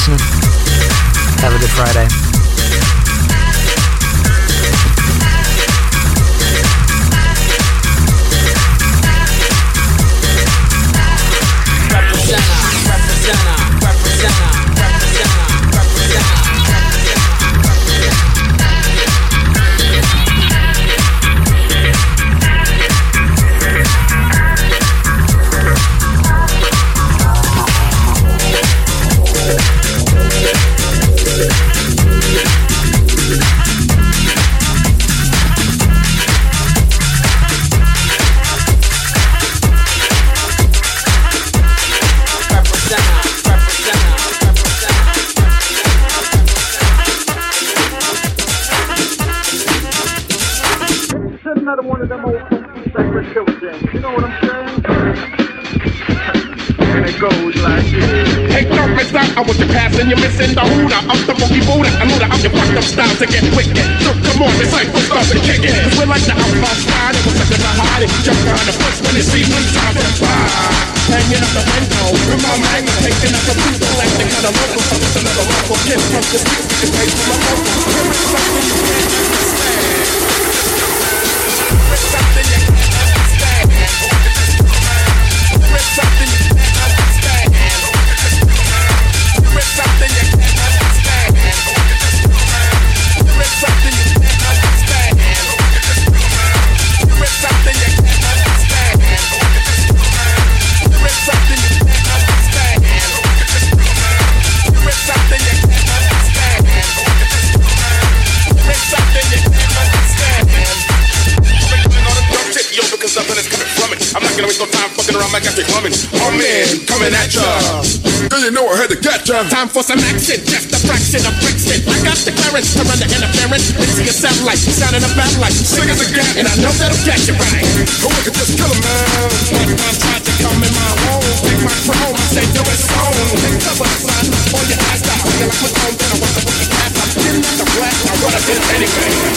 something you Time for some action, just a fraction of Brexit. I got the clearance to run the interference. Mixing a satellite, sounding a bad light. Sing as a gap. And I know that'll catch you right. Oh, we could just kill him, man. One time tried to come in my home. Take my chrome, I say do it so. Take cover, son. All your eyes stop. Feel like my own, then I want to put the cap. I'm getting at the blast. I run up in anything.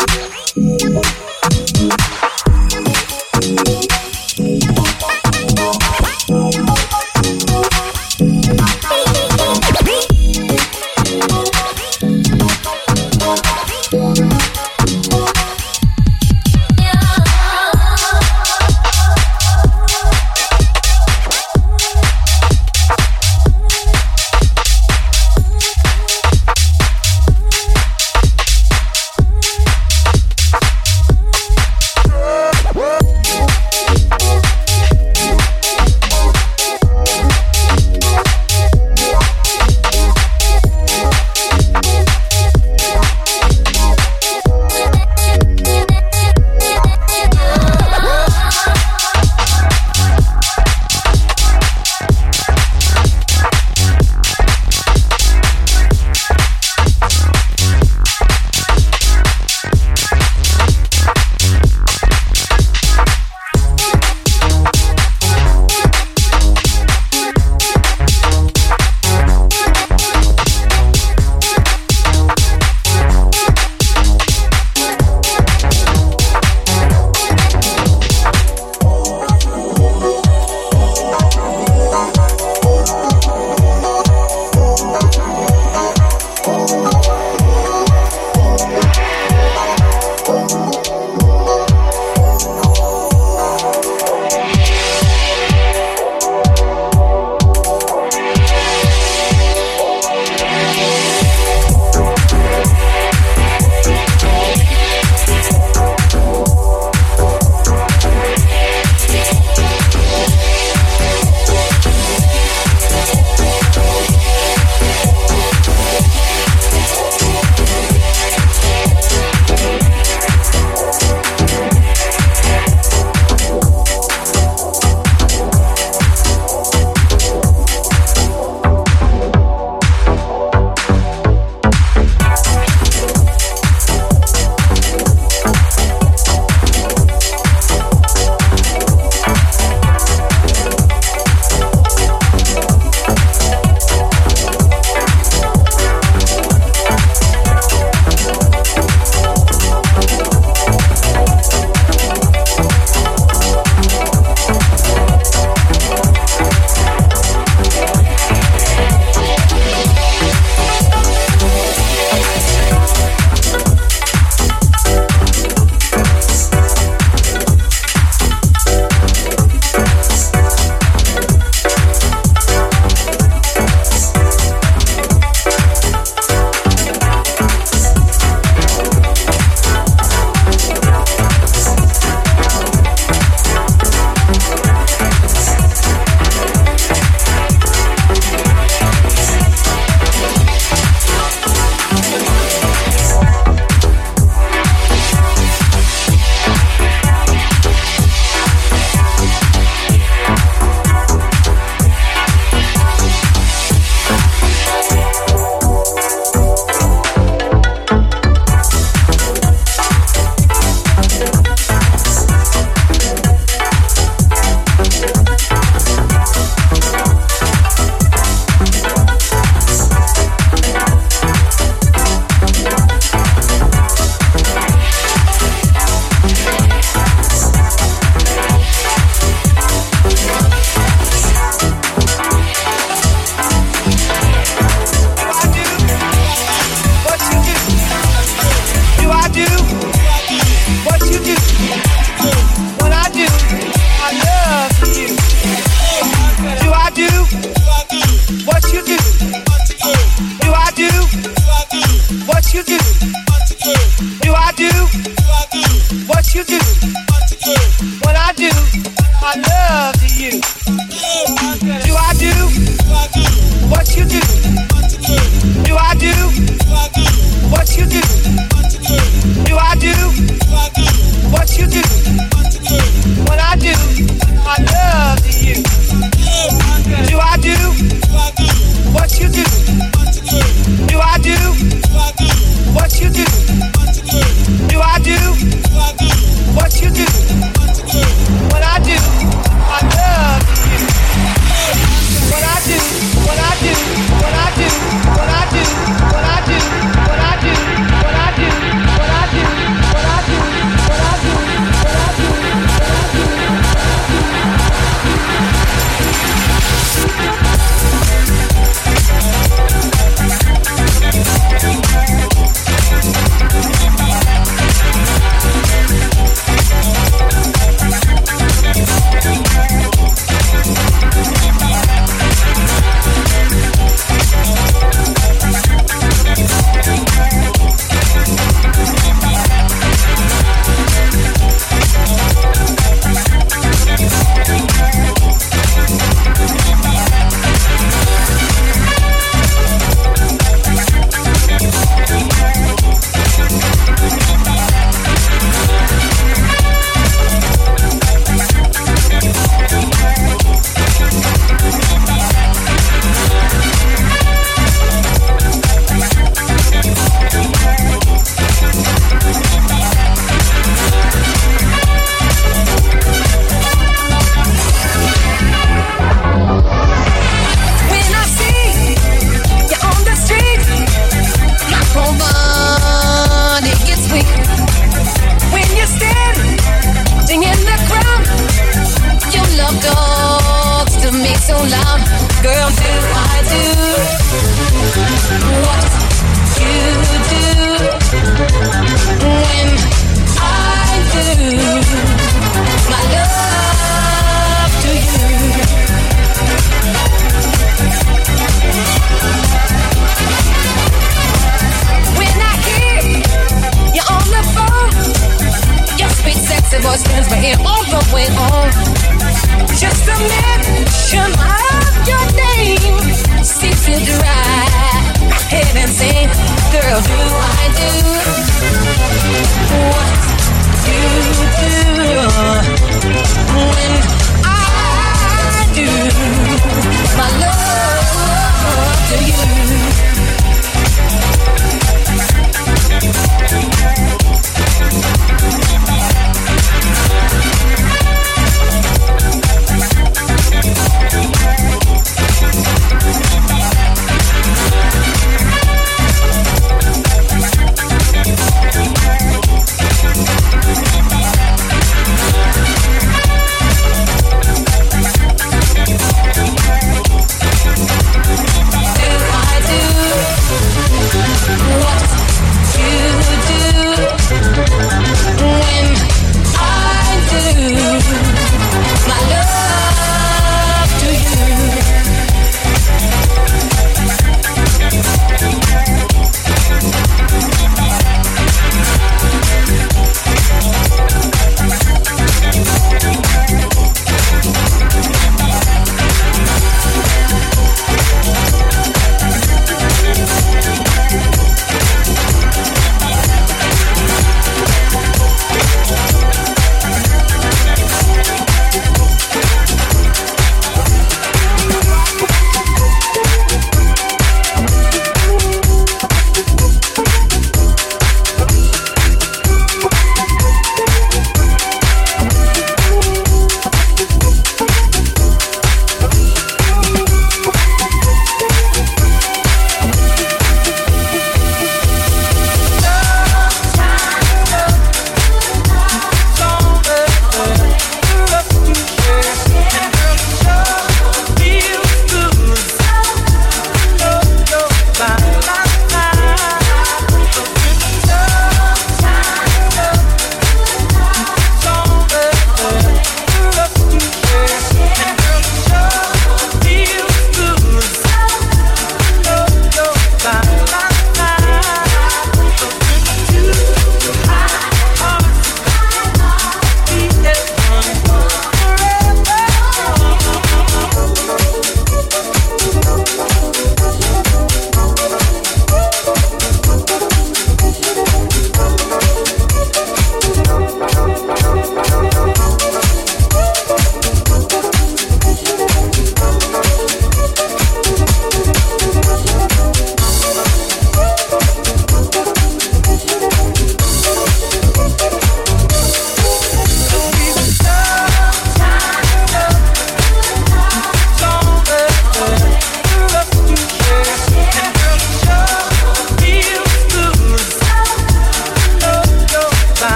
you.